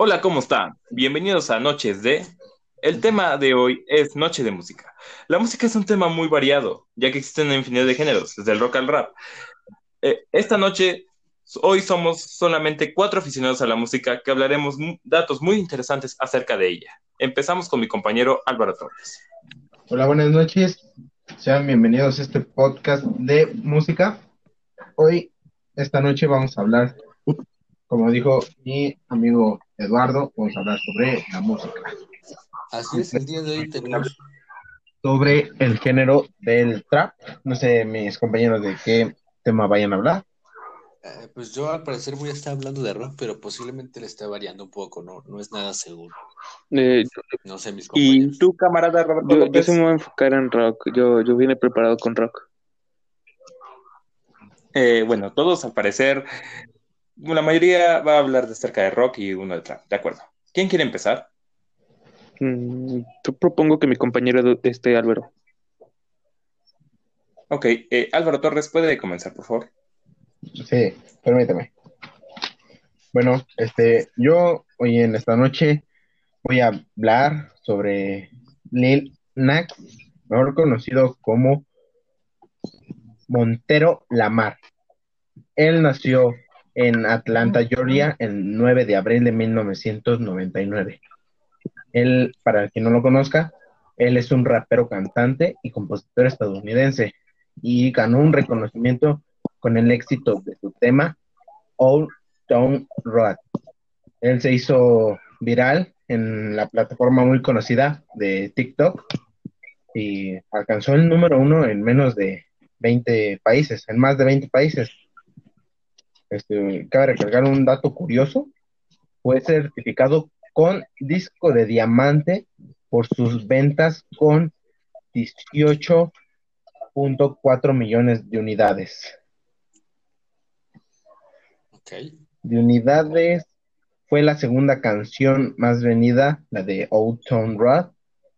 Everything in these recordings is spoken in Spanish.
Hola, ¿cómo están? Bienvenidos a Noches de... El tema de hoy es Noche de Música. La música es un tema muy variado, ya que existen infinidad de géneros, desde el rock al rap. Eh, esta noche, hoy somos solamente cuatro aficionados a la música que hablaremos datos muy interesantes acerca de ella. Empezamos con mi compañero Álvaro Torres. Hola, buenas noches. Sean bienvenidos a este podcast de música. Hoy, esta noche, vamos a hablar, como dijo mi amigo Eduardo, vamos a hablar sobre la música. Así es, el día de hoy tenemos sobre el género del trap. No sé, mis compañeros, de qué tema vayan a hablar. Eh, pues yo al parecer voy a estar hablando de rock, pero posiblemente le esté variando un poco, no, no es nada seguro. Eh, no sé, mis compañeros. ¿Y tú, camarada Roberto yo, yo se me voy a enfocar en rock, yo, yo vine preparado con rock. Eh, bueno, todos al parecer la mayoría va a hablar de acerca de rock y uno de trap, de acuerdo. ¿Quién quiere empezar? Mm, yo propongo que mi compañero este Álvaro. Ok, eh, Álvaro Torres, ¿puede comenzar, por favor? Sí, permíteme. Bueno, este, yo hoy en esta noche voy a hablar sobre Lil Nas, mejor conocido como Montero Lamar. Él nació en Atlanta, Georgia, el 9 de abril de 1999. Él, para el que no lo conozca, él es un rapero cantante y compositor estadounidense y ganó un reconocimiento con el éxito de su tema Old Town Road. Él se hizo viral en la plataforma muy conocida de TikTok y alcanzó el número uno en menos de 20 países, en más de 20 países. Este, cabe recalcar un dato curioso, fue certificado con disco de diamante por sus ventas con 18.4 millones de unidades. De unidades fue la segunda canción más vendida, la de Old Town Road,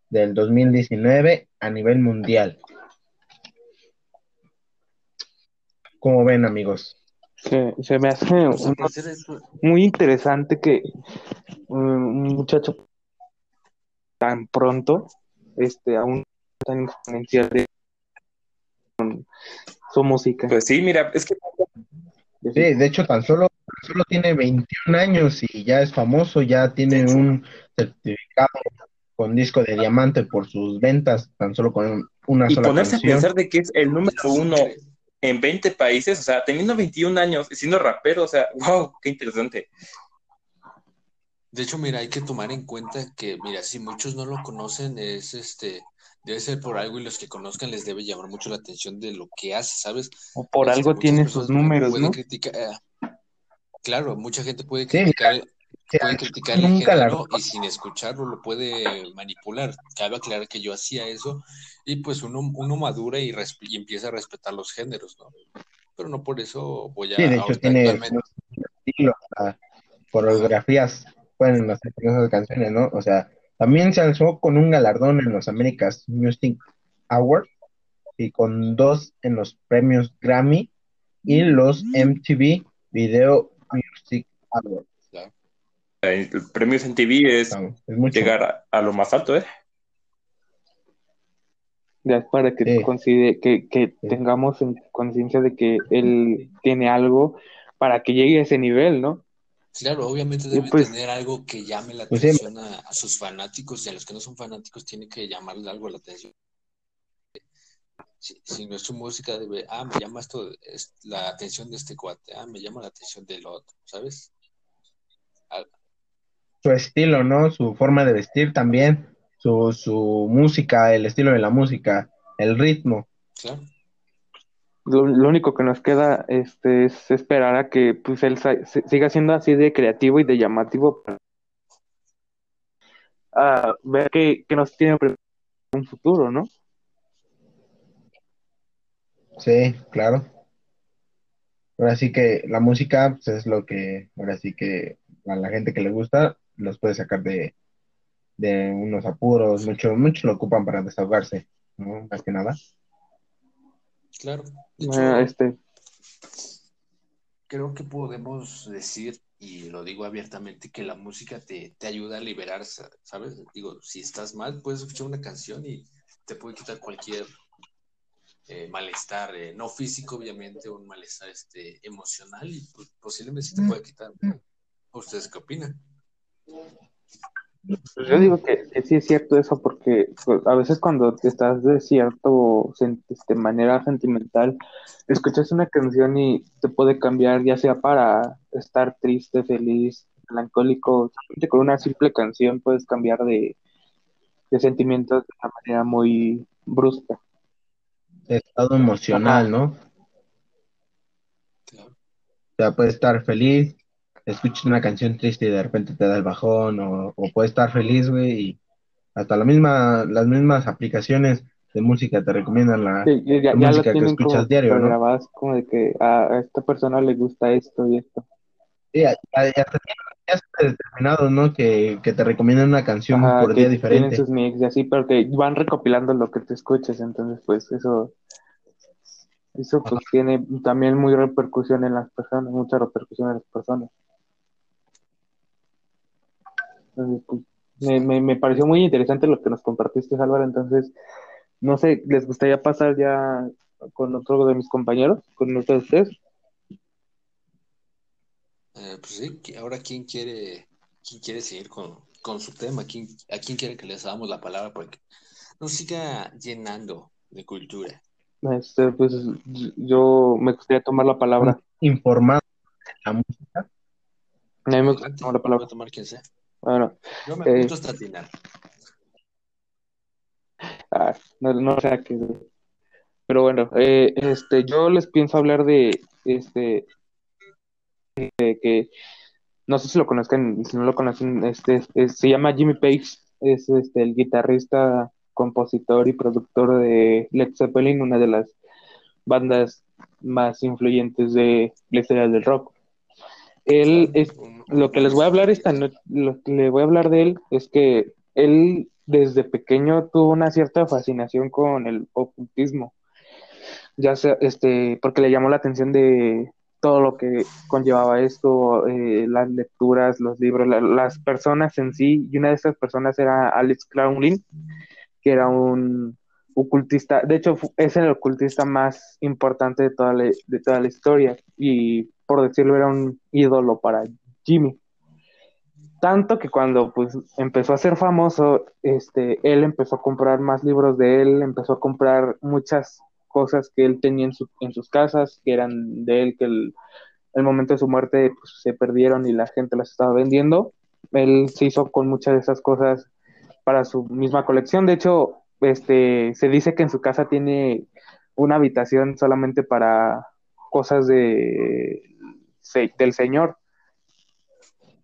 del 2019 a nivel mundial. ¿Cómo ven, amigos? Se, se me hace muy interesante que un muchacho tan pronto, este, aún tan exponencial de su música. Pues sí, mira, es que Sí, de hecho, tan solo, solo tiene 21 años y ya es famoso, ya tiene un certificado con disco de diamante por sus ventas, tan solo con una y sola ponerse canción. a pensar de que es el número uno en 20 países, o sea, teniendo 21 años y siendo rapero, o sea, wow, qué interesante. De hecho, mira, hay que tomar en cuenta que, mira, si muchos no lo conocen, es este, debe ser por algo y los que conozcan les debe llamar mucho la atención de lo que hace, ¿sabes? O por Es algo tiene sus números, pueden ¿no? criticar, eh, claro, mucha gente puede criticar, puede criticar el la- género y sin escucharlo lo puede manipular. Cabe aclarar que yo hacía eso y pues uno, uno madura y, y empieza a respetar los géneros, ¿no? Pero no por eso voy a Sí, de hecho, tiene estilos, coreografías pueden hacer esas canciones, ¿no? O sea, también se alzó con un galardón en los Americas Music Awards y con dos en los premios Grammy y los MTV Video Music Awards. El premio en TV es es mucho. llegar a, a lo más alto, ¿eh? Ya para que, que Sí. tengamos en conciencia de que él tiene algo para que llegue a ese nivel, ¿no? Claro, obviamente debe pues- tener algo que llame la Pues sí. atención a, a sus fanáticos y a los que no son fanáticos tiene que llamarle algo la atención. Si, si no es su música, debe, ah, me llama esto, es la atención de este cuate, ah, me llama la atención del otro, ¿sabes? Ah, Su estilo, ¿no? Su forma de vestir también, su, su música, el estilo de la música, el ritmo. claro, Lo, lo único que nos queda este, es esperar a que pues, él siga siendo así de creativo y de llamativo para ver qué, nos tiene un futuro, ¿no? Sí, claro. Ahora sí que la música pues, es lo que, ahora sí que a la gente que le gusta los puede sacar de, de unos apuros, muchos muchos lo ocupan para desahogarse, ¿no? Más que nada. claro. De Ah, este, creo que podemos decir y lo digo abiertamente, que la música te, te ayuda a liberarse, ¿sabes? Digo, si estás mal, puedes escuchar una canción y te puede quitar cualquier eh, malestar, eh, no físico, obviamente, un malestar este, emocional y pues, posiblemente sí te puede quitar. ¿Ustedes qué opinan? Pues yo digo que, sí es cierto eso, porque pues, a veces cuando estás de cierto este, manera sentimental, escuchas una canción y te puede cambiar, ya sea para estar triste, feliz, melancólico, solamente con una simple canción puedes cambiar de, de sentimientos de una manera muy brusca. Estado emocional, ¿no? O sea, puedes estar feliz, escuchas una canción triste y de repente te da el bajón, o, o puedes estar feliz, güey, y hasta la misma, las mismas aplicaciones de música te recomiendan la, música que escuchas diario, ¿no? Grabadas como de que a esta persona le gusta esto y esto. Sí, ya, ya, está determinado, ¿no? Que, que te recomiendan una canción por día diferente. Tienen sus mix y así, pero que van recopilando lo que te escuches, entonces pues eso eso pues tiene también muy repercusión en las personas, mucha repercusión en las personas. Pues, me, me, pareció muy interesante lo que nos compartiste, Álvaro. Entonces, no sé, ¿les gustaría pasar ya con otro de mis compañeros, con otro de ustedes? Eh, pues sí, ahora quién quiere, quién quiere seguir con, con su tema, ¿Quién, a quién quiere que les damos la palabra porque nos siga llenando de cultura. Este, pues yo me gustaría tomar la palabra. Informado de la música. A mí me gustaría tomar la palabra. tomar quien sea. Bueno, yo me eh, gusta Ah, no, no sé qué. Pero bueno, eh, este, yo les pienso hablar de este de que no sé si lo conozcan, si no lo conocen, este, se llama Jimmy Page, es este el guitarrista, compositor y productor de Led Zeppelin, una de las bandas más influyentes de la historia del rock. Él es, lo que les voy a hablar esta noche, lo que le voy a hablar de él es que él desde pequeño tuvo una cierta fascinación con el ocultismo, ya sea, este, porque le llamó la atención de todo lo que conllevaba esto, eh, las lecturas, los libros, las personas en sí, y una de esas personas era Alex Crowley, que era un ocultista, de hecho es el ocultista más importante de toda la, de toda la historia, y por decirlo era un ídolo para Jimmy. Tanto que cuando pues empezó a ser famoso, este, él empezó a comprar más libros de él, empezó a comprar muchas cosas que él tenía en, en sus casas, que eran de él, que el, el momento de su muerte pues, se perdieron y la gente las estaba vendiendo. Él se hizo con muchas de esas cosas para su misma colección. De hecho, este, se dice que en su casa tiene una habitación solamente para cosas de, del Señor.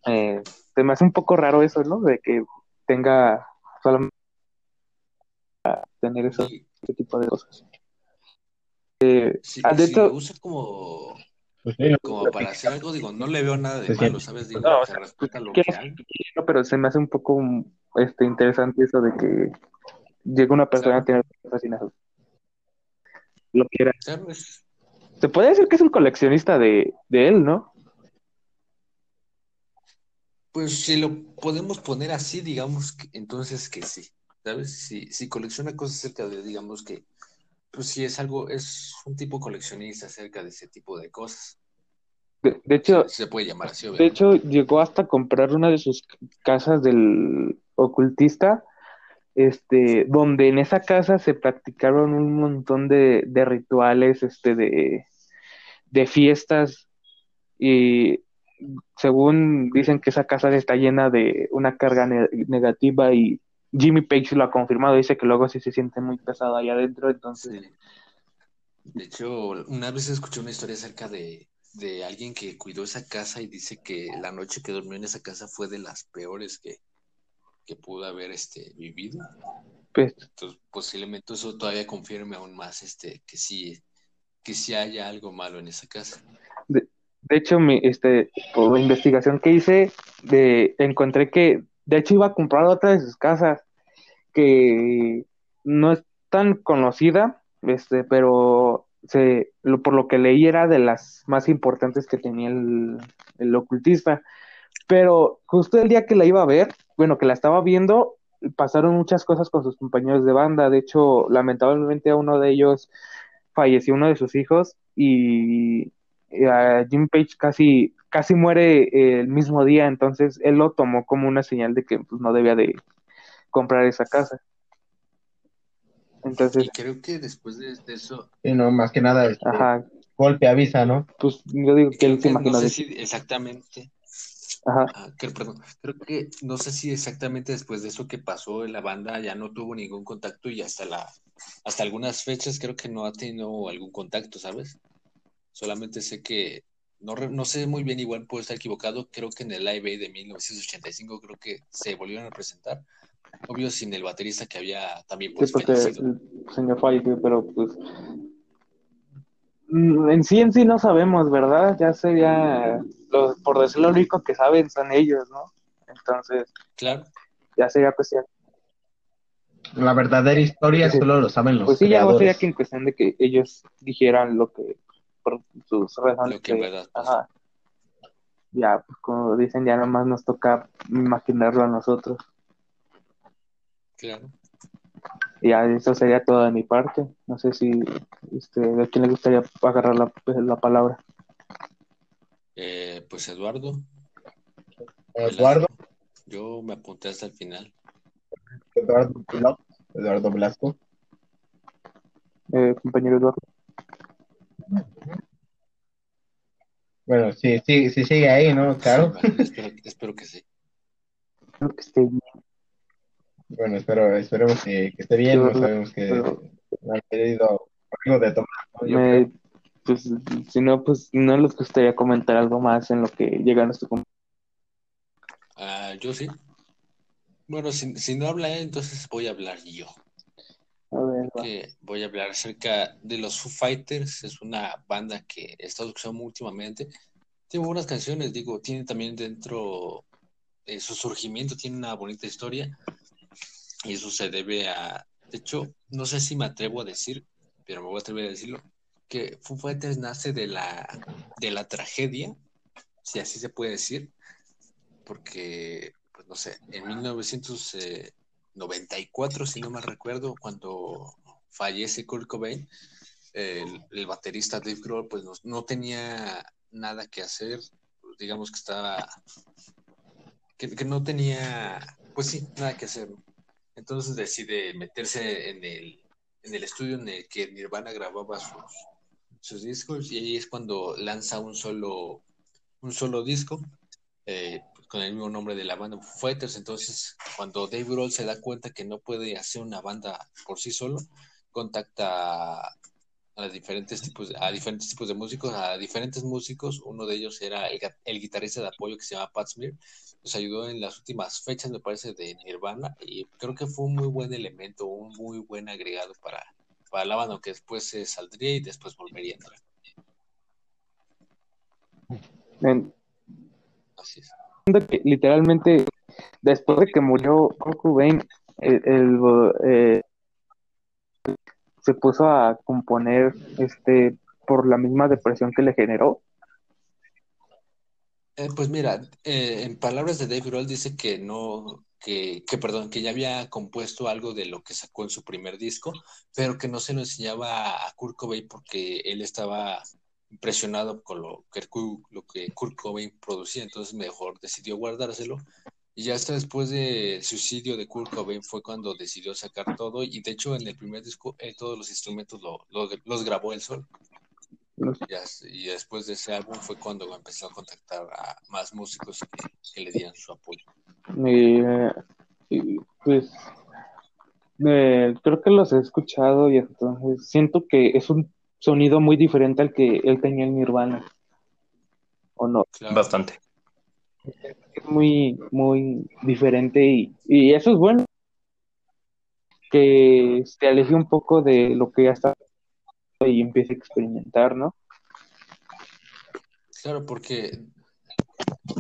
Eh, se me hace un poco raro eso, ¿no? De que tenga solamente tener eso, ese tipo de cosas. Eh, ah, de hecho, usa como, pues como para hacer algo, digo, no le veo nada de malo, ¿sabes? Digo, no, se respeta lo que hay. No, pero se me hace un poco este, interesante eso de que llega una persona a tener fascinación. Lo que era. Se puede decir que es un coleccionista de, de él, ¿no? Pues si lo podemos poner así, digamos que entonces que sí, ¿sabes? Si, si colecciona cosas acerca de, digamos que, pues sí es algo, es un tipo coleccionista acerca de ese tipo de cosas. De, hecho, se puede llamar así. De hecho, llegó hasta comprar una de sus casas del ocultista, este, donde en esa casa se practicaron un montón de, de rituales, este, de, de fiestas. Y según dicen que esa casa está llena de una carga negativa y Jimmy Page lo ha confirmado, dice que luego sí se siente muy pesado allá adentro, entonces... De hecho, una vez escuché una historia acerca de, de alguien que cuidó esa casa y dice que la noche que durmió en esa casa fue de las peores que, que pudo haber este, vivido. Pues, Entonces, posiblemente eso todavía confirme aún más este, que sí, que sí haya algo malo en esa casa. De hecho, mi, este, por la investigación que hice, de, encontré que, de hecho, iba a comprar otra de sus casas, que no es tan conocida, este, pero se, lo, por lo que leí era de las más importantes que tenía el, el ocultista. Pero justo el día que la iba a ver, bueno, que la estaba viendo, pasaron muchas cosas con sus compañeros de banda. De hecho, lamentablemente a uno de ellos falleció uno de sus hijos y a Jim Page casi, casi muere el mismo día. Entonces él lo tomó como una señal de que pues, no debía de comprar esa casa. Entonces, Y creo que después de, de eso, Sí, no, más que nada, este, ajá, golpe avisa, ¿no? pues yo digo que él se que no imaginó sé si exactamente, Ajá, ah, que- perdón, creo que no sé si exactamente después de eso que pasó en la banda ya no tuvo ningún contacto y hasta la, hasta algunas fechas creo que no ha tenido algún contacto, ¿sabes? Solamente sé que, no, no sé muy bien, igual puedo estar equivocado, creo que en el Live Aid de 1985 creo que se volvieron a presentar, obvio sin el baterista que había también sí, pues porque fallecido. el señor falleció, pero pues mm, en sí en sí no sabemos, ¿verdad? Ya sería, lo- por decir lo único que saben son ellos, ¿no? Entonces, Claro, ya sería cuestión, La verdadera historia Sí. solo lo saben los pues sí, ya sería creadores. que en cuestión de que ellos dijeran lo que, por sus razones lo que verdad ajá, ya, pues como dicen, ya nomás nos toca imaginarlo a nosotros. Claro. Y ya eso sería todo de mi parte. No sé si este, a quién le gustaría agarrar la, la palabra. Pues Eduardo, Eduardo. Yo me apunté hasta el final. Eduardo Eduardo Velasco. Eh, compañero Eduardo. Bueno, sí, sí, sí sigue ahí, ¿no? Claro. Sí, bueno, espero, espero que sí. Espero que esté bien. Bueno, espero, esperemos que, que esté bien. No sabemos que Pero ha querido algo de tomar. ¿no? Yo me, creo. Pues, si no, pues no les gustaría comentar algo más en lo que llega nuestro. Ah, yo sí. Bueno, si, si no habla él, entonces voy a hablar yo. A ver. Que voy a hablar acerca de los Foo Fighters. Es una banda que he estado escuchando últimamente. Tiene buenas canciones, digo, tiene también dentro eh, su surgimiento, tiene una bonita historia. Y eso se debe a. De hecho, no sé si me atrevo a decir, pero me voy a atrever a decirlo, que Foo Fighters nace de la, de la tragedia, si así se puede decir, porque, pues no sé, en 1994, si no mal recuerdo, cuando fallece Kurt Cobain, el, el baterista Dave Grohl, pues no, no tenía nada que hacer, digamos que estaba, que, que no tenía, pues sí, nada que hacer. Entonces decide meterse en el, en el estudio en el que Nirvana grababa sus, sus discos y ahí es cuando lanza un solo, un solo disco eh, con el mismo nombre de la banda Fighters. Entonces, cuando Dave Grohl se da cuenta que no puede hacer una banda por sí solo, contacta a, a diferentes tipos, a diferentes tipos de músicos, a diferentes músicos. Uno de ellos era el, el guitarrista de apoyo que se llama Pat Smear. Nos ayudó en las últimas fechas, me parece, de Nirvana y creo que fue un muy buen elemento, un muy buen agregado para, para aunque después se saldría y después volvería a entrar. En- Así es. que literalmente después de que murió Kurt el, el, eh, se puso a componer este por la misma depresión que le generó Eh, pues mira, eh, en palabras de Dave Grohl dice que no, que, que perdón, que ya había compuesto algo de lo que sacó en su primer disco, pero que no se lo enseñaba a Kurt Cobain porque él estaba impresionado con lo que, Kurt Cobain producía, entonces mejor decidió guardárselo. Y ya hasta después del suicidio de Kurt Cobain fue cuando decidió sacar todo, y de hecho en el primer disco él todos los instrumentos lo, lo, los grabó él solo. Y después de ese álbum fue cuando empezó a contactar a más músicos que, que le dieran su apoyo. Eh, y, pues eh, creo que los he escuchado y entonces siento que es un sonido muy diferente al que él tenía en Nirvana. ¿O no? Claro. Bastante. Es muy, muy diferente y, y eso es bueno. Que se aleje un poco de lo que ya está y empiece a experimentar, ¿no? Claro, porque.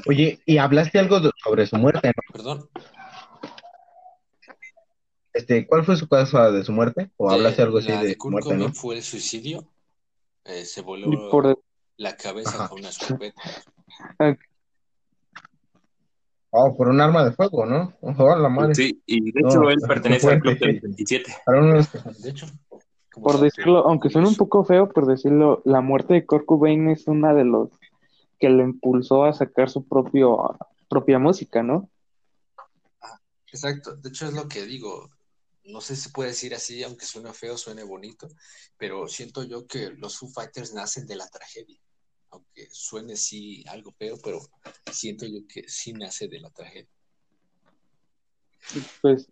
Oye, y hablaste algo de, sobre su muerte, ¿no? Perdón. Este, ¿cuál fue su causa de su muerte? ¿O de, hablaste algo así la de, de Kurt muerte, no? fue el suicidio. eh, se voló por, la cabeza Ajá. con una escopeta. Oh, por un arma de fuego, ¿no? Oh, la madre. Sí, y de No, hecho él qué pertenece al club del 27. Para unos que- De hecho, por decirlo, aunque suene un curioso, poco feo, por decirlo, la muerte de Kurt Cobain es una de los que lo impulsó a sacar su propio, propia música, ¿no? Exacto, de hecho es lo que digo. No sé si se puede decir así, aunque suene feo, suene bonito, pero siento yo que los Foo Fighters nacen de la tragedia. Aunque suene sí algo feo, pero siento yo que sí nace de la tragedia. Pues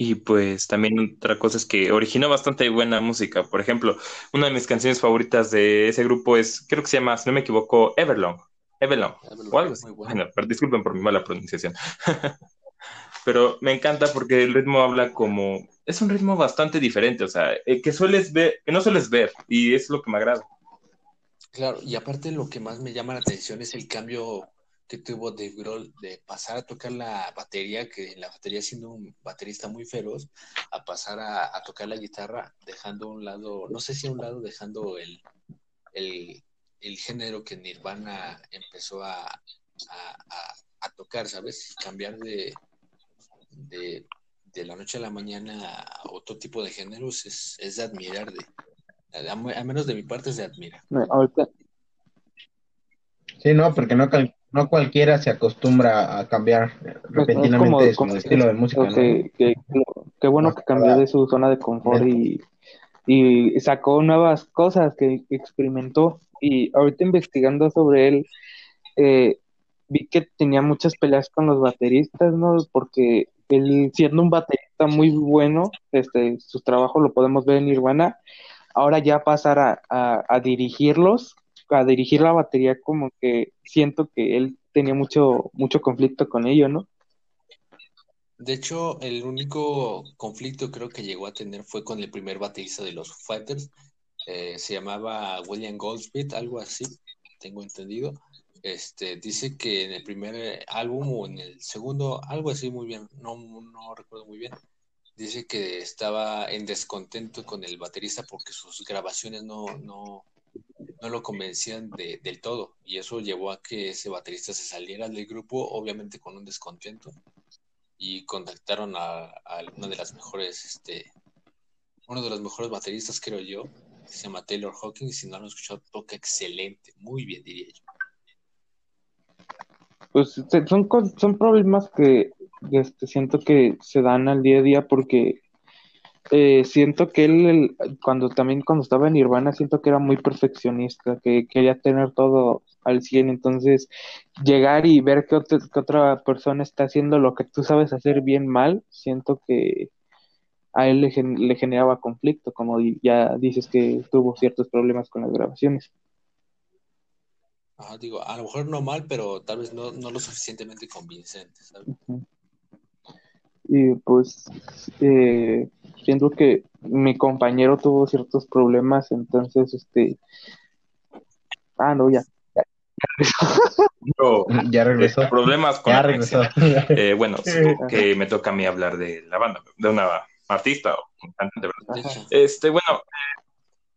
Y pues también otra cosa es que originó bastante buena música. Por ejemplo, una de mis canciones favoritas de ese grupo es, creo que se llama, si no me equivoco, Everlong. Everlong. O algo así. Muy bueno. Bueno, pero disculpen por mi mala pronunciación. Pero me encanta porque el ritmo habla como... Es un ritmo bastante diferente, o sea, eh, que sueles ver, que no sueles ver, y es lo que me agrada. Claro, y aparte lo que más me llama la atención es el cambio que tuvo Dave Grohl de pasar a tocar la batería, que en la batería siendo un baterista muy feroz, a pasar a, a tocar la guitarra, dejando a un lado, no sé si a un lado, dejando el, el, el género que Nirvana empezó a, a, a- a tocar, ¿sabes? Cambiar de, de, de la noche a la mañana a otro tipo de géneros es, es de admirar, de, a, a menos de mi parte es de admirar. ahorita, Sí, no, porque no, cal- no cualquiera se acostumbra a cambiar es repentinamente como, su como estilo de música, ¿no? que, bueno que cambió de su zona de confort y, y sacó nuevas cosas que experimentó. Y ahorita investigando sobre él, eh, vi que tenía muchas peleas con los bateristas, ¿no? Porque él, siendo un baterista muy bueno, este, su trabajo lo podemos ver en Nirvana, ahora ya pasar a, a, a dirigirlos, a dirigir la batería, como que siento que él tenía mucho, mucho conflicto con ello, ¿no? De hecho, el único conflicto creo que llegó a tener fue con el primer baterista de los Fighters. Eh, se llamaba William Goldsmith, algo así, tengo entendido. Este, dice que en el primer álbum o en el segundo, algo así muy bien, no, no recuerdo muy bien. Dice que estaba en descontento con el baterista porque sus grabaciones no, no lo convencían de- del todo. Y eso llevó a que ese baterista se saliera del grupo, obviamente con un descontento y contactaron a, a una de las mejores, este, uno de los mejores bateristas, creo yo, que se llama Taylor Hawkins, si no lo han escuchado, toca excelente, muy bien, diría yo. Pues se- son, son problemas que este, siento que se dan al día a día porque eh, siento que él, el- cuando también cuando estaba en Nirvana, siento que era muy perfeccionista, que quería tener todo al 100, entonces llegar y ver que, otra que otra persona está haciendo lo que tú sabes hacer bien mal, siento que a él le, gen- le generaba conflicto, como ya dices que tuvo ciertos problemas con las grabaciones. Ajá, digo, a lo mejor no mal, pero tal vez no, no lo suficientemente convincente, ¿sabes? Y pues eh, siento que mi compañero tuvo ciertos problemas, entonces este ah no ya Ya regresó. eh, problemas con Ya regresó. Eh, bueno, supongo que me toca a mí hablar de la banda, de una artista o un cantante, Este, bueno,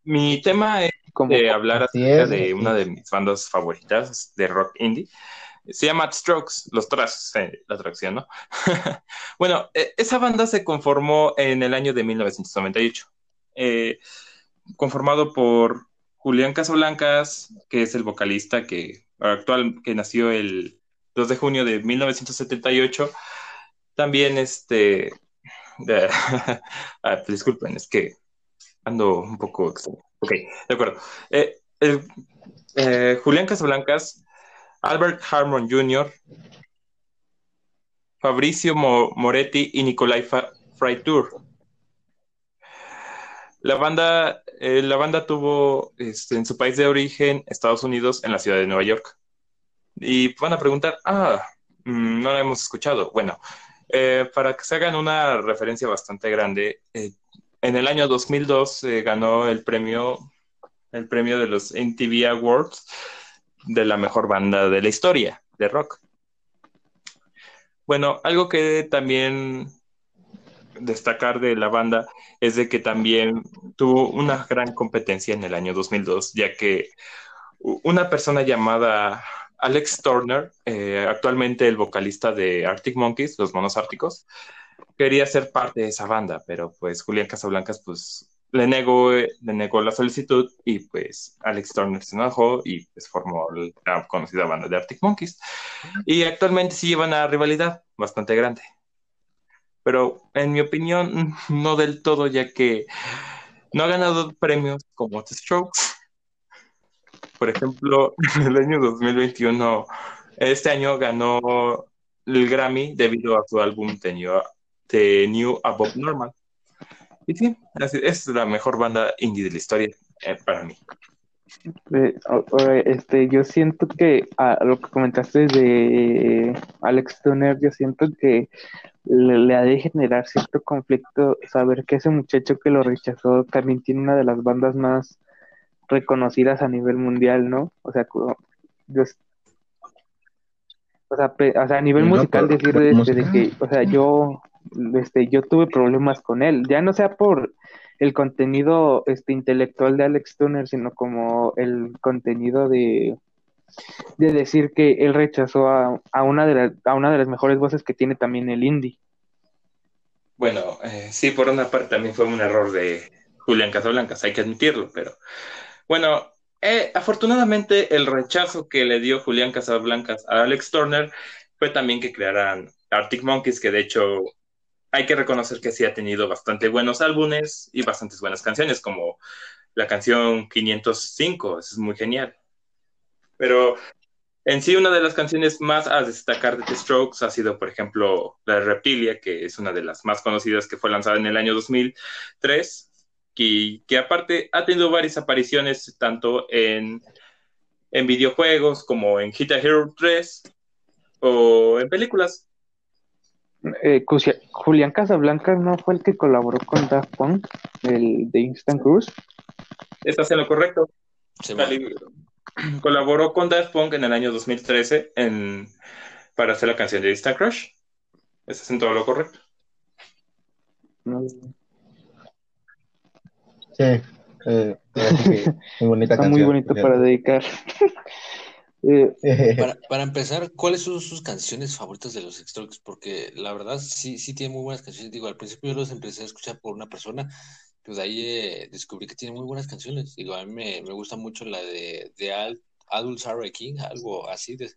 mi tema es como de hablar acerca es, de una de mis bandas favoritas de rock indie. Se llama Strokes, los trazos, la traducción, ¿no? bueno, eh, esa banda se conformó en el año de 1998, eh, conformado por Julián Casablancas, que es el vocalista que actual, que nació el 2 de junio de 1978. También este, ah, disculpen, es que ando un poco extraño. Ok, de acuerdo. Eh, eh, Julián Casablancas, Albert Harmon Jr., Fabricio Mo- Moretti y Nicolai Freitur. La banda, eh, la banda tuvo este, en su país de origen, Estados Unidos, en la ciudad de Nueva York. Y van a preguntar, ah, mm, no la hemos escuchado. Bueno, eh, para que se hagan una referencia bastante grande, eh, en el año 2002 eh, ganó el premio, el premio de los MTV Awards de la mejor banda de la historia de rock. Bueno, algo que también destacar de la banda es de que también tuvo una gran competencia en el año 2002, ya que una persona llamada Alex Turner, eh, actualmente el vocalista de Arctic Monkeys, los monos árticos, quería ser parte de esa banda, pero pues Julián Casablancas pues le negó, le negó la solicitud y pues Alex Turner se enojó y pues formó la conocida banda de Arctic Monkeys. Y actualmente sí llevan una rivalidad bastante grande. Pero en mi opinión, no del todo, ya que no ha ganado premios como The Strokes. Por ejemplo, en el año 2021, este año ganó el Grammy debido a su álbum The New, The New Above Normal. Y sí, es la mejor banda indie de la historia eh, para mí. Este, yo siento que a lo que comentaste de Alex Turner, yo siento que le, ha de generar cierto conflicto saber que ese muchacho que lo rechazó también tiene una de las bandas más reconocidas a nivel mundial, ¿no? O sea, yo, o sea, a nivel musical decir de, que, o sea, yo este, yo tuve problemas con él, ya no sea por el contenido este, intelectual de Alex Turner, sino como el contenido de, de decir que él rechazó a, a, una de a una de las mejores voces que tiene también el indie. Bueno, eh, sí, por una parte también fue un error de Julián Casablancas, hay que admitirlo, pero bueno, eh, afortunadamente el rechazo que le dio Julián Casablancas a Alex Turner fue también que crearan Arctic Monkeys, que de hecho hay que reconocer que sí ha tenido bastante buenos álbumes y bastantes buenas canciones, como la canción 505, es muy genial. Pero en sí, una de las canciones más a destacar de The Strokes ha sido, por ejemplo, la Reptilia, que es una de las más conocidas que fue lanzada en el año 2003, y que aparte ha tenido varias apariciones tanto en, en videojuegos como en Guitar Hero 3 o en películas. Eh, Julián Casablanca no fue el que colaboró con Daft Punk, el de Instant Cruise. Estás en lo correcto. colaboró con Daft Punk en el año 2013 en, para hacer la canción de Instant Crush. Estás en todo lo correcto. Sí, eh, muy bonita Está muy bonito para dedicar. Eh, para, empezar, ¿cuáles son sus canciones favoritas de los Strokes? Porque la verdad sí, sí tiene muy buenas canciones. Digo, al principio yo los empecé a escuchar por una persona, pero de ahí eh, descubrí que tiene muy buenas canciones. Digo, a mí me, gusta mucho la de, de Adult Are King, algo así, de,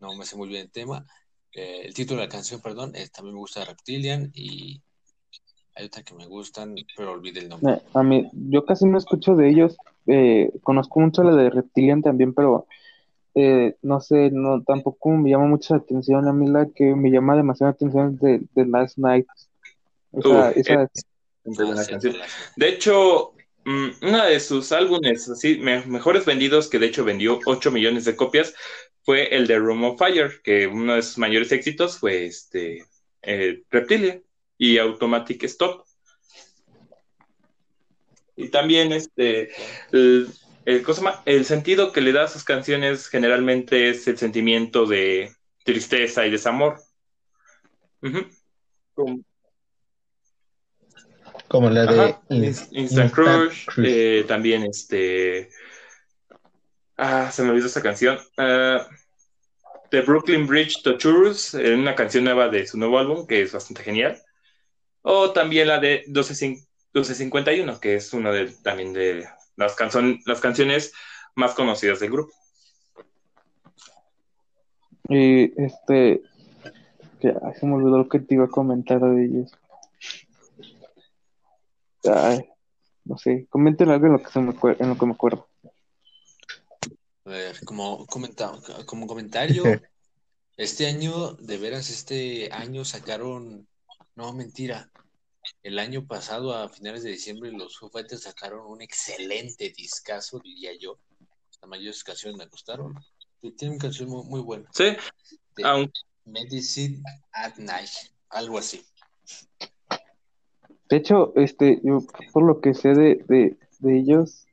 no me sé muy bien el tema. Eh, el título de la canción, perdón, también me gusta Reptilian y hay otra que me gustan, pero olvidé el nombre. a mí, yo casi no escucho de ellos. conozco mucho la de Reptilian también, pero eh, no sé, no tampoco me llama mucha atención. A mí la que me llama demasiada atención es de, Last Night. de hecho, mm, una de sus álbumes así mejores vendidos, que de hecho vendió 8 millones de copias, fue el de Room of Fire, que uno de sus mayores éxitos fue este eh, Reptilia y Automatic Stop. Y también este el, el, el sentido que le da a sus canciones generalmente es el sentimiento de tristeza y desamor. como, la de Instant, Crush, eh, también este... Ah, se me olvidó esta canción. Uh, The Brooklyn Bridge to Churros, una canción nueva de su nuevo álbum, que es bastante genial. O también la de 1251, que es una de, también de las, las canciones más conocidas del grupo. Y este, que, se me olvidó lo que te iba a comentar de ellos. no sé, comenten algo en lo que, se me, en lo que me acuerdo. A ver, como, como comentario, este año, de veras, este año sacaron, no, mentira, el año pasado, a finales de diciembre, los Foo Fighters sacaron un excelente discazo, diría yo. La mayoría de sus canciones me gustaron. Y tiene una canción muy, buena. Sí. Medicine at Night, algo así. De hecho, este, yo por lo que sé de, de, de ellos,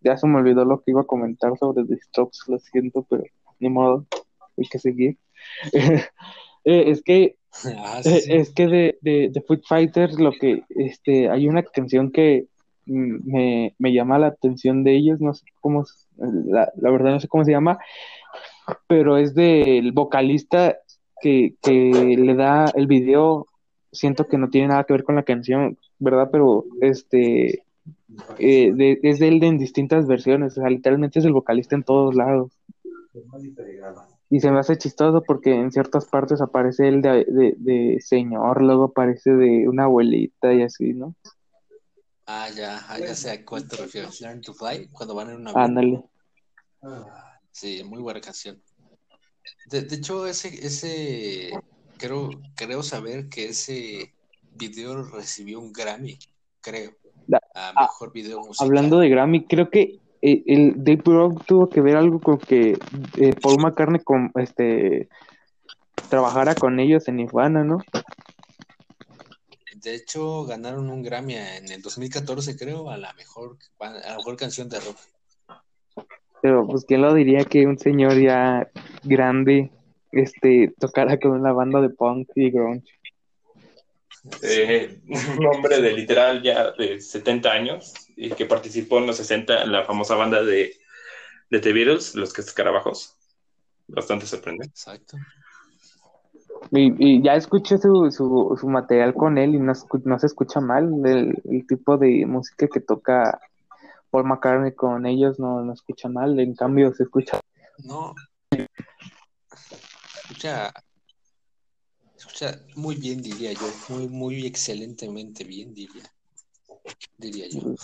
ya se me olvidó lo que iba a comentar sobre The Strokes, lo siento, pero ni modo, hay que seguir. Eh, es que Ah, sí, Eh. Es que de, de, de Foot Fighters, lo que, este, hay una canción que mm, me, me llama la atención de ellos, no sé cómo, la, la verdad no sé cómo se llama, pero es del vocalista que, que le da el video, siento que no tiene nada que ver con la canción, ¿verdad? Pero, este, eh, de- es de él en distintas versiones, o sea, literalmente es el vocalista en todos lados. Y se me hace chistoso porque en ciertas partes aparece él de, de, de señor, luego aparece de una abuelita y así, ¿no? Ah, ya, ah, ya sé a cuál te refieres. Learn to Fly, cuando van en un avión. Ándale. Sí, muy buena canción. De, de hecho, ese, ese, creo, creo saber que ese video recibió un Grammy, creo, a ah, mejor video musical. Hablando de Grammy, creo que eh, el Dave Grohl tuvo que ver algo con que eh, Paul McCartney con, este, trabajara con ellos en Nirvana, ¿no? De hecho, ganaron un Grammy en el 2014, creo, a la mejor, a la mejor canción de rock. Pero pues quién lo diría que un señor ya grande este tocara con una banda de punk y grunge. Eh, un hombre de literal ya de 70 años y que participó en los 60 en la famosa banda de, de The Beatles, Los que escarabajos. Bastante sorprendente. Exacto. Y, y ya escuché su, su, su material con él y no, se escucha mal. El, el tipo de música que toca Paul McCartney con ellos no, no escucha mal. En cambio, se escucha. No. Escucha, escucha muy bien, diría yo. Muy, muy excelentemente bien, diría. Diría yo.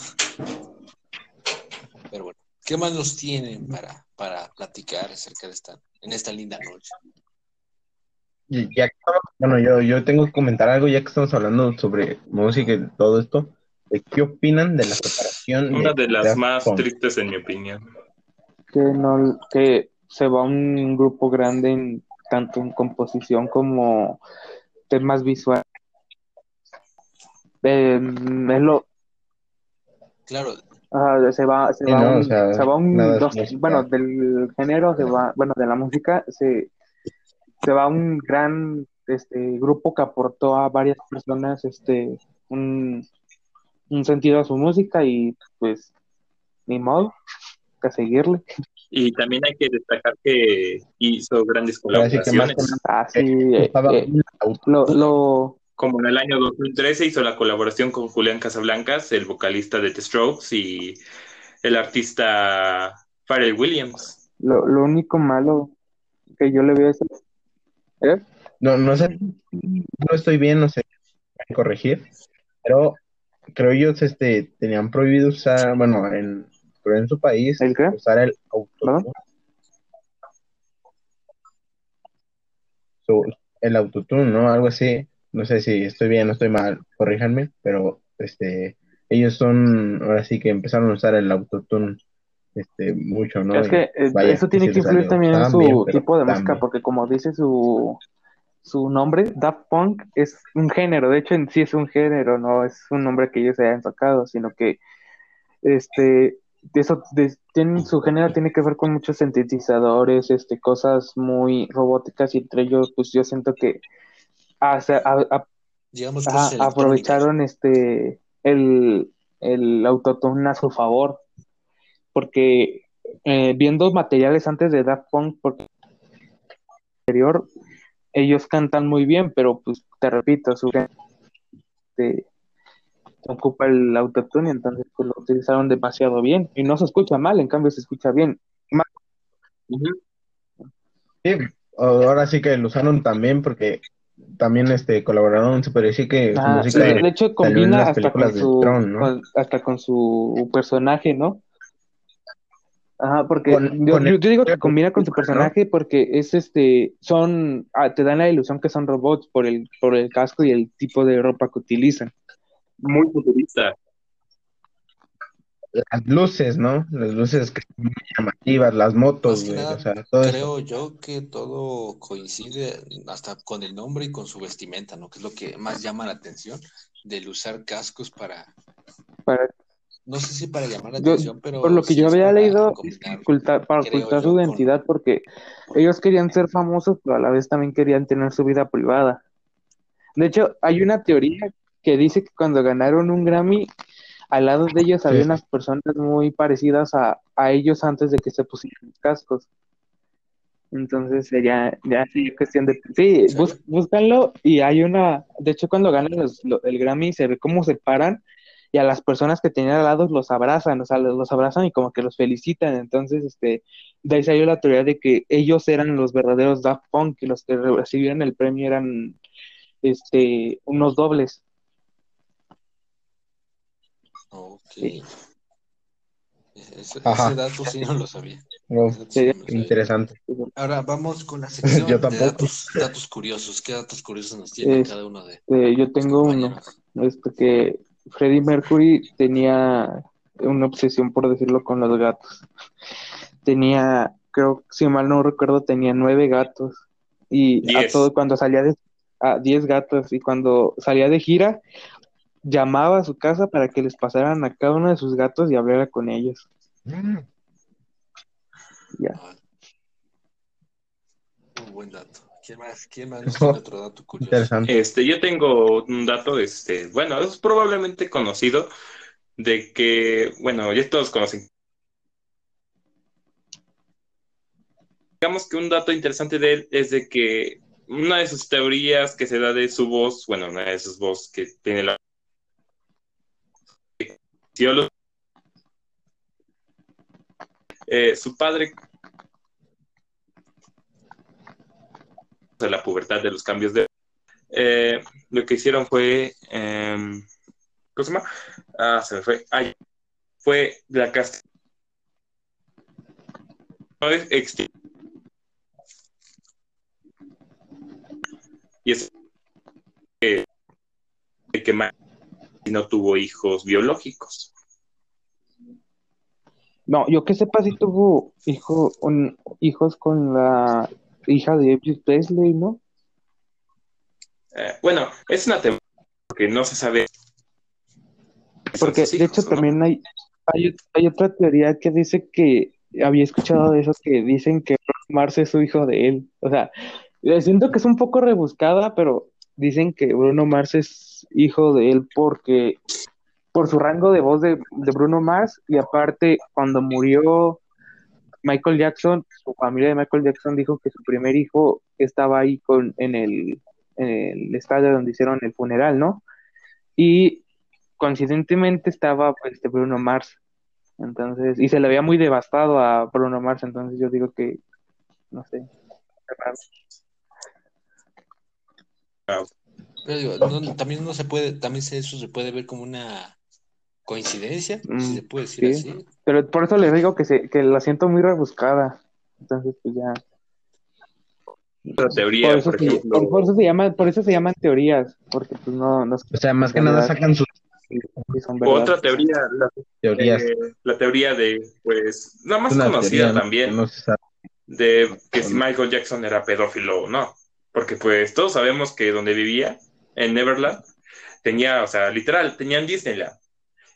Pero bueno, ¿qué más nos tienen para, para platicar acerca de esta, en esta linda noche? Ya bueno, yo, yo tengo que comentar algo ya que estamos hablando sobre música y todo esto. ¿De ¿Qué opinan de la separación Una de las Daft más Punk? tristes en mi opinión. que no que se va un grupo grande en tanto en composición como temas visuales. Eh, es lo, Claro, se va, se Sí, va no, un, o sea, se va un dos- bueno, del género se va, bueno, de la música se, se va un gran este grupo que aportó a varias personas este un, un sentido a su música y pues ni modo que seguirle. Y también hay que destacar que hizo grandes colaboraciones. Así eh, eh, Como en el año 2013 hizo la colaboración con Julián Casablancas, el vocalista de The Strokes, y el artista Pharrell Williams. Lo, lo único malo que yo le veo es ¿eh? No, no sé, no estoy bien, no sé, corregir, pero creo ellos este, tenían prohibido usar, bueno, en, pero en su país, ¿El qué? usar el autotune. El autotune, ¿no? Algo así. No sé si estoy bien o estoy mal, corríjanme, pero este, ellos son, ahora sí que empezaron a usar el autotune este, mucho, ¿no? Es que Y eh, vaya, eso tiene que influir también en su bien, tipo de música, bien. porque como dice su, su nombre, Daft Punk es un género, de hecho en sí es un género, no es un nombre que ellos hayan sacado, sino que este eso de- tienen, su género tiene que ver con muchos sintetizadores, este, cosas muy robóticas y entre ellos pues yo siento que a- a- digamos aprovecharon este el, el autotune a su favor porque eh, viendo materiales antes de Daft Punk porque anterior ellos cantan muy bien pero pues te repito su este, ocupa el autotune entonces pues lo utilizaron demasiado bien y no se escucha mal en cambio se escucha bien Sí, ahora sí que lo usaron también porque también este colaboraron, se podría decir que su Ah, música de, de hecho combina hasta con su Tron, ¿no? con- hasta con su personaje, ¿no? Ajá, porque Con- yo, con yo- el- yo digo que combina con su ¿no? personaje porque es este, son, ah, te dan la ilusión que son robots por el, por el casco y el tipo de ropa que utilizan. Muy futurista. Las luces, ¿no? Las luces que son muy llamativas, las motos, Más que güey, nada, o sea, todo eso. creo yo que todo coincide hasta con el nombre y con su vestimenta, ¿no? Que es lo que más llama la atención del usar cascos para, Para, no sé si para llamar la Yo- atención, pero por lo que sí yo había leído, combinar. ocultar- para ocultar su con- identidad porque ellos querían ser famosos, pero a la vez también querían tener su vida privada. De hecho, hay una teoría que dice que cuando ganaron un Grammy, al lado de ellos había Sí. unas personas muy parecidas a, a ellos antes de que se pusieran los cascos. Entonces sería ya sí, cuestión de... Sí, ¿Sí? bus- búscanlo y hay una... De hecho, cuando ganan los- lo- el Grammy se ve cómo se paran y a las personas que tenían al lado los abrazan, o sea, los, los abrazan y como que los felicitan. Entonces, este, de ahí salió la teoría de que ellos eran los verdaderos Daft Punk y los que recibieron el premio eran este, unos dobles. Ok. Sí. Ese, Ajá. ese dato sí no lo sabía. Wow, Ese dato sí no lo sabía. interesante. Ahora vamos con la sección Yo de datos, datos curiosos. ¿Qué datos curiosos nos tiene Es- cada uno de Eh, yo tengo uno. este que Freddie Mercury tenía una obsesión, por decirlo, con los gatos. Tenía, creo, si mal no recuerdo, tenía nueve gatos. Y a todo, cuando salía de, a diez gatos, y cuando salía de gira, llamaba a su casa para que les pasaran a cada uno de sus gatos y hablara con ellos. Ya. Ah, Un buen dato. ¿Quién más? ¿Quién más nos tiene otro dato curioso? Interesante. Este, yo tengo un dato, este, bueno, es probablemente conocido de que, bueno, ya todos conocen. Digamos que un dato interesante de él es de que una de sus teorías que se da de su voz, bueno, una de sus voz que tiene la Eh, su padre de la pubertad de los cambios de eh, lo que hicieron fue eh, ¿cómo se llama? Ah, se me fue. Ay, fue la casa no es y es que, que Ma- no tuvo hijos biológicos. No, yo que sepa si tuvo hijo, un- hijos con la hija de Elvis Presley, ¿no? Eh, bueno, es una teoría porque no se sabe. Porque de hecho no. también hay, hay, hay otra teoría que dice que había escuchado de eso que dicen que Mars es su hijo de él. O sea, eh, siento que es un poco rebuscada, pero dicen que Bruno Mars es hijo de él porque por su rango de voz de, Bruno Mars y aparte cuando murió Michael Jackson, su familia de Michael Jackson dijo que su primer hijo estaba ahí con en el en el estadio donde hicieron el funeral, ¿no? Y coincidentemente estaba este Bruno Mars. Entonces, y se le veía muy devastado a Bruno Mars, entonces yo digo que, no sé. Pero digo, no- también no se puede, también eso se puede ver como una coincidencia, Mm, si se puede decir sí. así. Pero por eso les digo que, se, que la siento muy rebuscada. Entonces, pues ya. Otra teoría, Por eso, por se, por, por eso se llaman, por eso se llaman teorías, porque pues no, no O sea, más que nada sacan sus verdad. otra teoría, la, eh, la teoría de, pues, la más una conocida teoría, ¿no? también, no sabe. de que si Michael Jackson era pedófilo o no. Porque pues todos sabemos que donde vivía, en Neverland, tenía, o sea, literal, tenían Disneyland.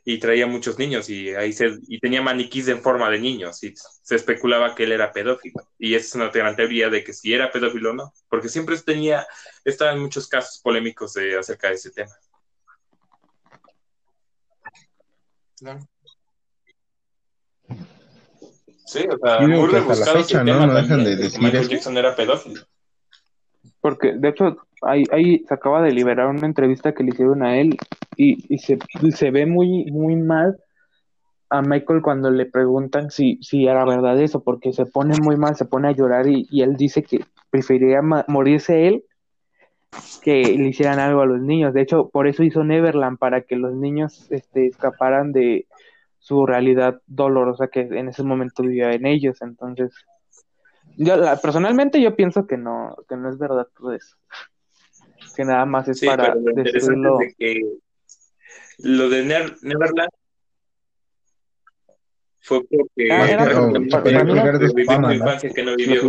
Y traía muchos niños y ahí se, y tenía maniquís en forma de niños y se especulaba que él era pedófilo. Y esa es una gran teoría de que si era pedófilo o no. Porque siempre tenía, estaban muchos casos polémicos de, acerca de ese tema. Sí, o sea, Yo digo muy que hasta la rebuscado fecha, ese ¿no? tema No dejan de decir Michael eso. Jackson era pedófilo. Porque, de hecho, ahí, ahí se acaba de liberar una entrevista que le hicieron a él y, y se, se ve muy, muy mal a Michael cuando le preguntan si, si era verdad eso, porque se pone muy mal, se pone a llorar y, y él dice que preferiría morirse él que le hicieran algo a los niños. De hecho, por eso hizo Neverland, para que los niños este, escaparan de su realidad dolorosa que en ese momento vivía en ellos. Entonces, yo la- personalmente yo pienso que no, que no es verdad todo eso. Que nada más es Sí, para pero lo es de que lo de Ner- Neverland fue porque Ah, era para de que ¿no? que vivió.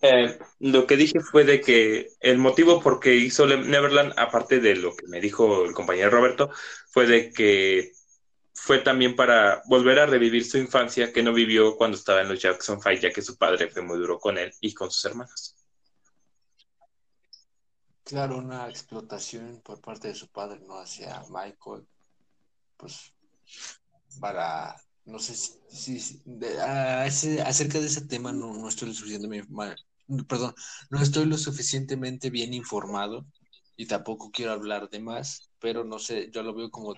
Eh, lo que dije fue de que el motivo por qué hizo Neverland, aparte de lo que me dijo el compañero Roberto, fue de que fue también para volver a revivir su infancia que no vivió cuando estaba en los Jackson Five, ya que su padre fue muy duro con él y con sus hermanos. Claro, una explotación por parte de su padre, ¿no? Hacia Michael, pues, para, no sé si, acerca de ese tema no, no estoy lo suficientemente, perdón, no estoy lo suficientemente bien informado y tampoco quiero hablar de más, pero no sé, yo lo veo como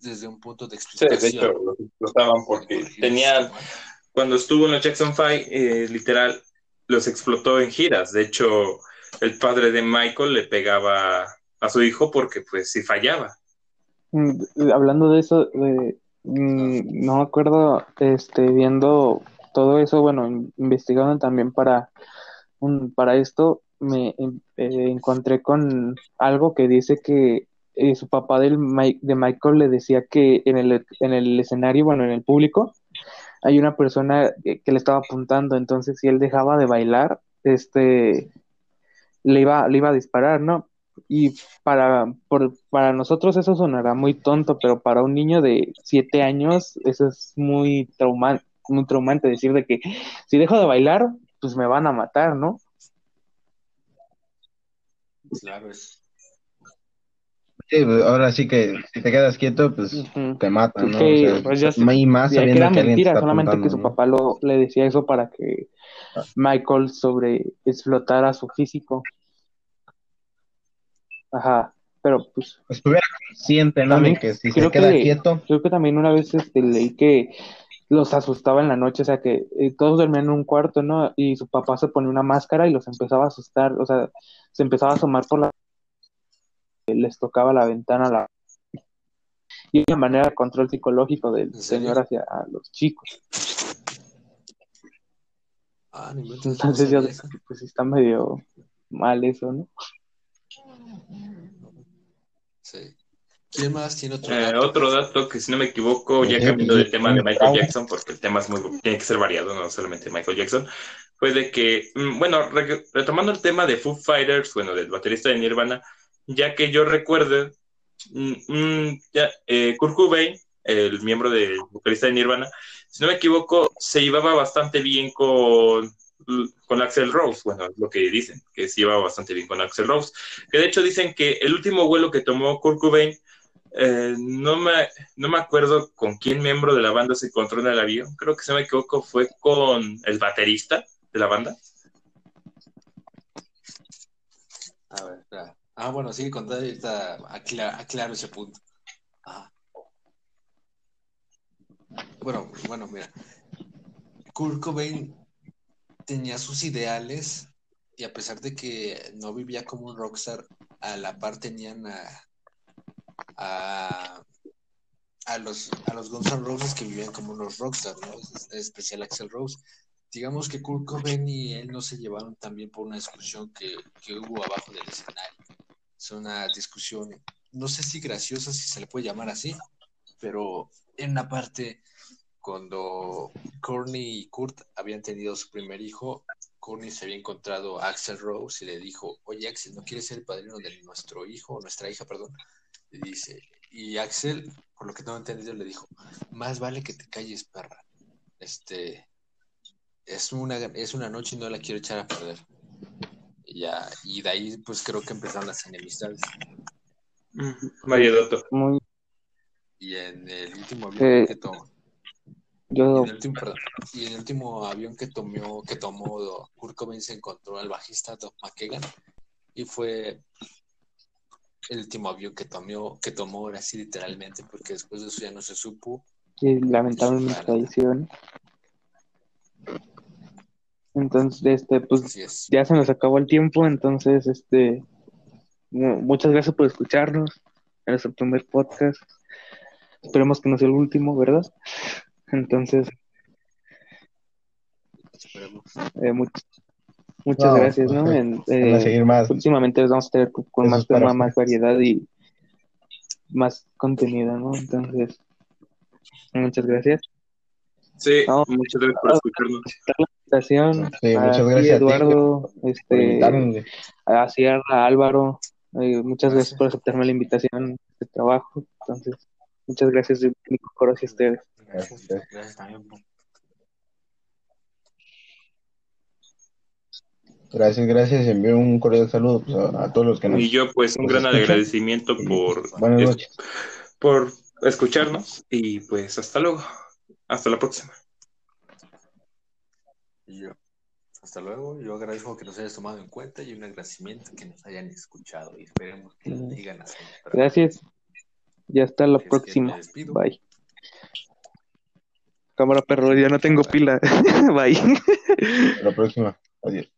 desde un punto de explicación. Sí, de hecho, lo explotaban porque tenían, cuando estuvo en los Jackson Five, eh, literal, los explotó en giras. De hecho, el padre de Michael le pegaba a su hijo porque, pues, si fallaba. Mm, hablando de eso, de, mm, no me acuerdo, este, viendo todo eso, bueno, investigando también para, un, para esto, me eh, encontré con algo que dice que eh, su papá del de Michael le decía que en el, en el escenario, bueno, en el público, hay una persona que, le estaba apuntando, entonces si él dejaba de bailar, este, le iba, le iba a disparar, ¿no? Y para, para nosotros eso sonará muy tonto, pero para un niño de siete años eso es muy, trauma, muy traumante decir de que si dejo de bailar, pues me van a matar, ¿no? Claro, es. Sí, pues, ahora sí que si te quedas quieto, pues te matan, ¿no? pues ya y más que era mentira, solamente que su papá lo, le decía eso para que ah. Michael sobre explotara su físico. Ajá, pero pues... Estuviera consciente, ¿no? que si se queda quieto... Creo que también una vez este, leí que los asustaba en la noche, o sea que eh, todos dormían en un cuarto, ¿no? Y su papá se ponía una máscara y los empezaba a asustar, o sea, se empezaba a asomar por la... les tocaba la ventana, la... Y una manera de control psicológico del señor hacia los chicos. Ah, Entonces yo pues está medio mal eso, ¿no? Sí. ¿Quién más tiene otro eh, dato? otro dato que si no me equivoco, ya cambiando de tema de Michael Jackson, porque el tema es muy, tiene que ser variado, no solamente Michael Jackson, fue de que, mm, bueno, retomando el tema de Foo Fighters, bueno, del baterista de Nirvana, ya que yo recuerdo, mm, mm, ya, eh, Kurt Cobain, el miembro del vocalista de Nirvana, si no me equivoco, se llevaba bastante bien con, con Axel Rose, bueno, es lo que dicen, que se llevaba bastante bien con Axel Rose, que de hecho dicen que el último vuelo que tomó Kurt Cobain eh, no, me, no me acuerdo con quién miembro de la banda se encontró en el avión. Creo que, se me equivoco, fue con el baterista de la banda. A ver, Ah, bueno, contando ahorita aclaro, ese punto. Bueno, bueno, mira. Kurt Cobain tenía sus ideales y a pesar de que no vivía como un rockstar, a la par tenían a, a, los, a los Guns N' Roses que vivían como unos rockstars, ¿no? Especial Axel Rose. Digamos que Kurt Cobain y él no se llevaron también por una discusión que, que hubo abajo del escenario. Es una discusión, no sé si graciosa, si se le puede llamar así, pero en una parte, cuando Courtney y Kurt habían tenido su primer hijo, Courtney se había encontrado a Axel Rose y le dijo, oye Axel, ¿no quieres ser el padrino de nuestro hijo, nuestra hija, perdón? Y dice, y Axel, por lo que tengo entendido, le dijo, más vale que te calles, perra. Este, es una, es una noche y no la quiero echar a perder. Y ya, y de ahí pues creo que empezaron las enemistades. María Dotto. Y en el último avión que tomó. Yo... Y, en el último, y en el último avión que tomó, que tomó Kurt Cobain se encontró al bajista Doc McKagan y fue el último avión que tomó, que tomó así literalmente, porque después de eso ya no se supo. Y lamentablemente tradición. Entonces, este, pues ya se nos acabó el tiempo, entonces, este, muchas gracias por escucharnos en nuestro primer podcast. Esperemos que no sea el último, ¿verdad? Entonces, eh, Muchas gracias, ¿no? Eh, seguir más. Últimamente les vamos a tener con más tema, más variedad y más contenido, ¿no? Entonces, muchas gracias. Sí, muchas gracias por escucharnos. invitación. Sí, a muchas gracias a ti, Eduardo, por este, a Sierra, a Álvaro. eh, muchas gracias por aceptarme la invitación de trabajo. Entonces, muchas gracias mi corazón hacia ustedes. Gracias, Gracias. gracias también. Gracias, gracias. Envío un cordial saludo pues, a, a todos los que nos Y yo, pues, un nos gran escuchan. agradecimiento por, buenas es- noches. por escucharnos y pues hasta luego. Hasta la próxima. Y yo, hasta luego. Yo agradezco que nos hayas tomado en cuenta y un agradecimiento que nos hayan escuchado. Y esperemos que lo sigan haciendo. Gracias. Y hasta la Así es próxima. Bye. Cámara perro, ya no tengo pila. Bye. Hasta la próxima. Adiós.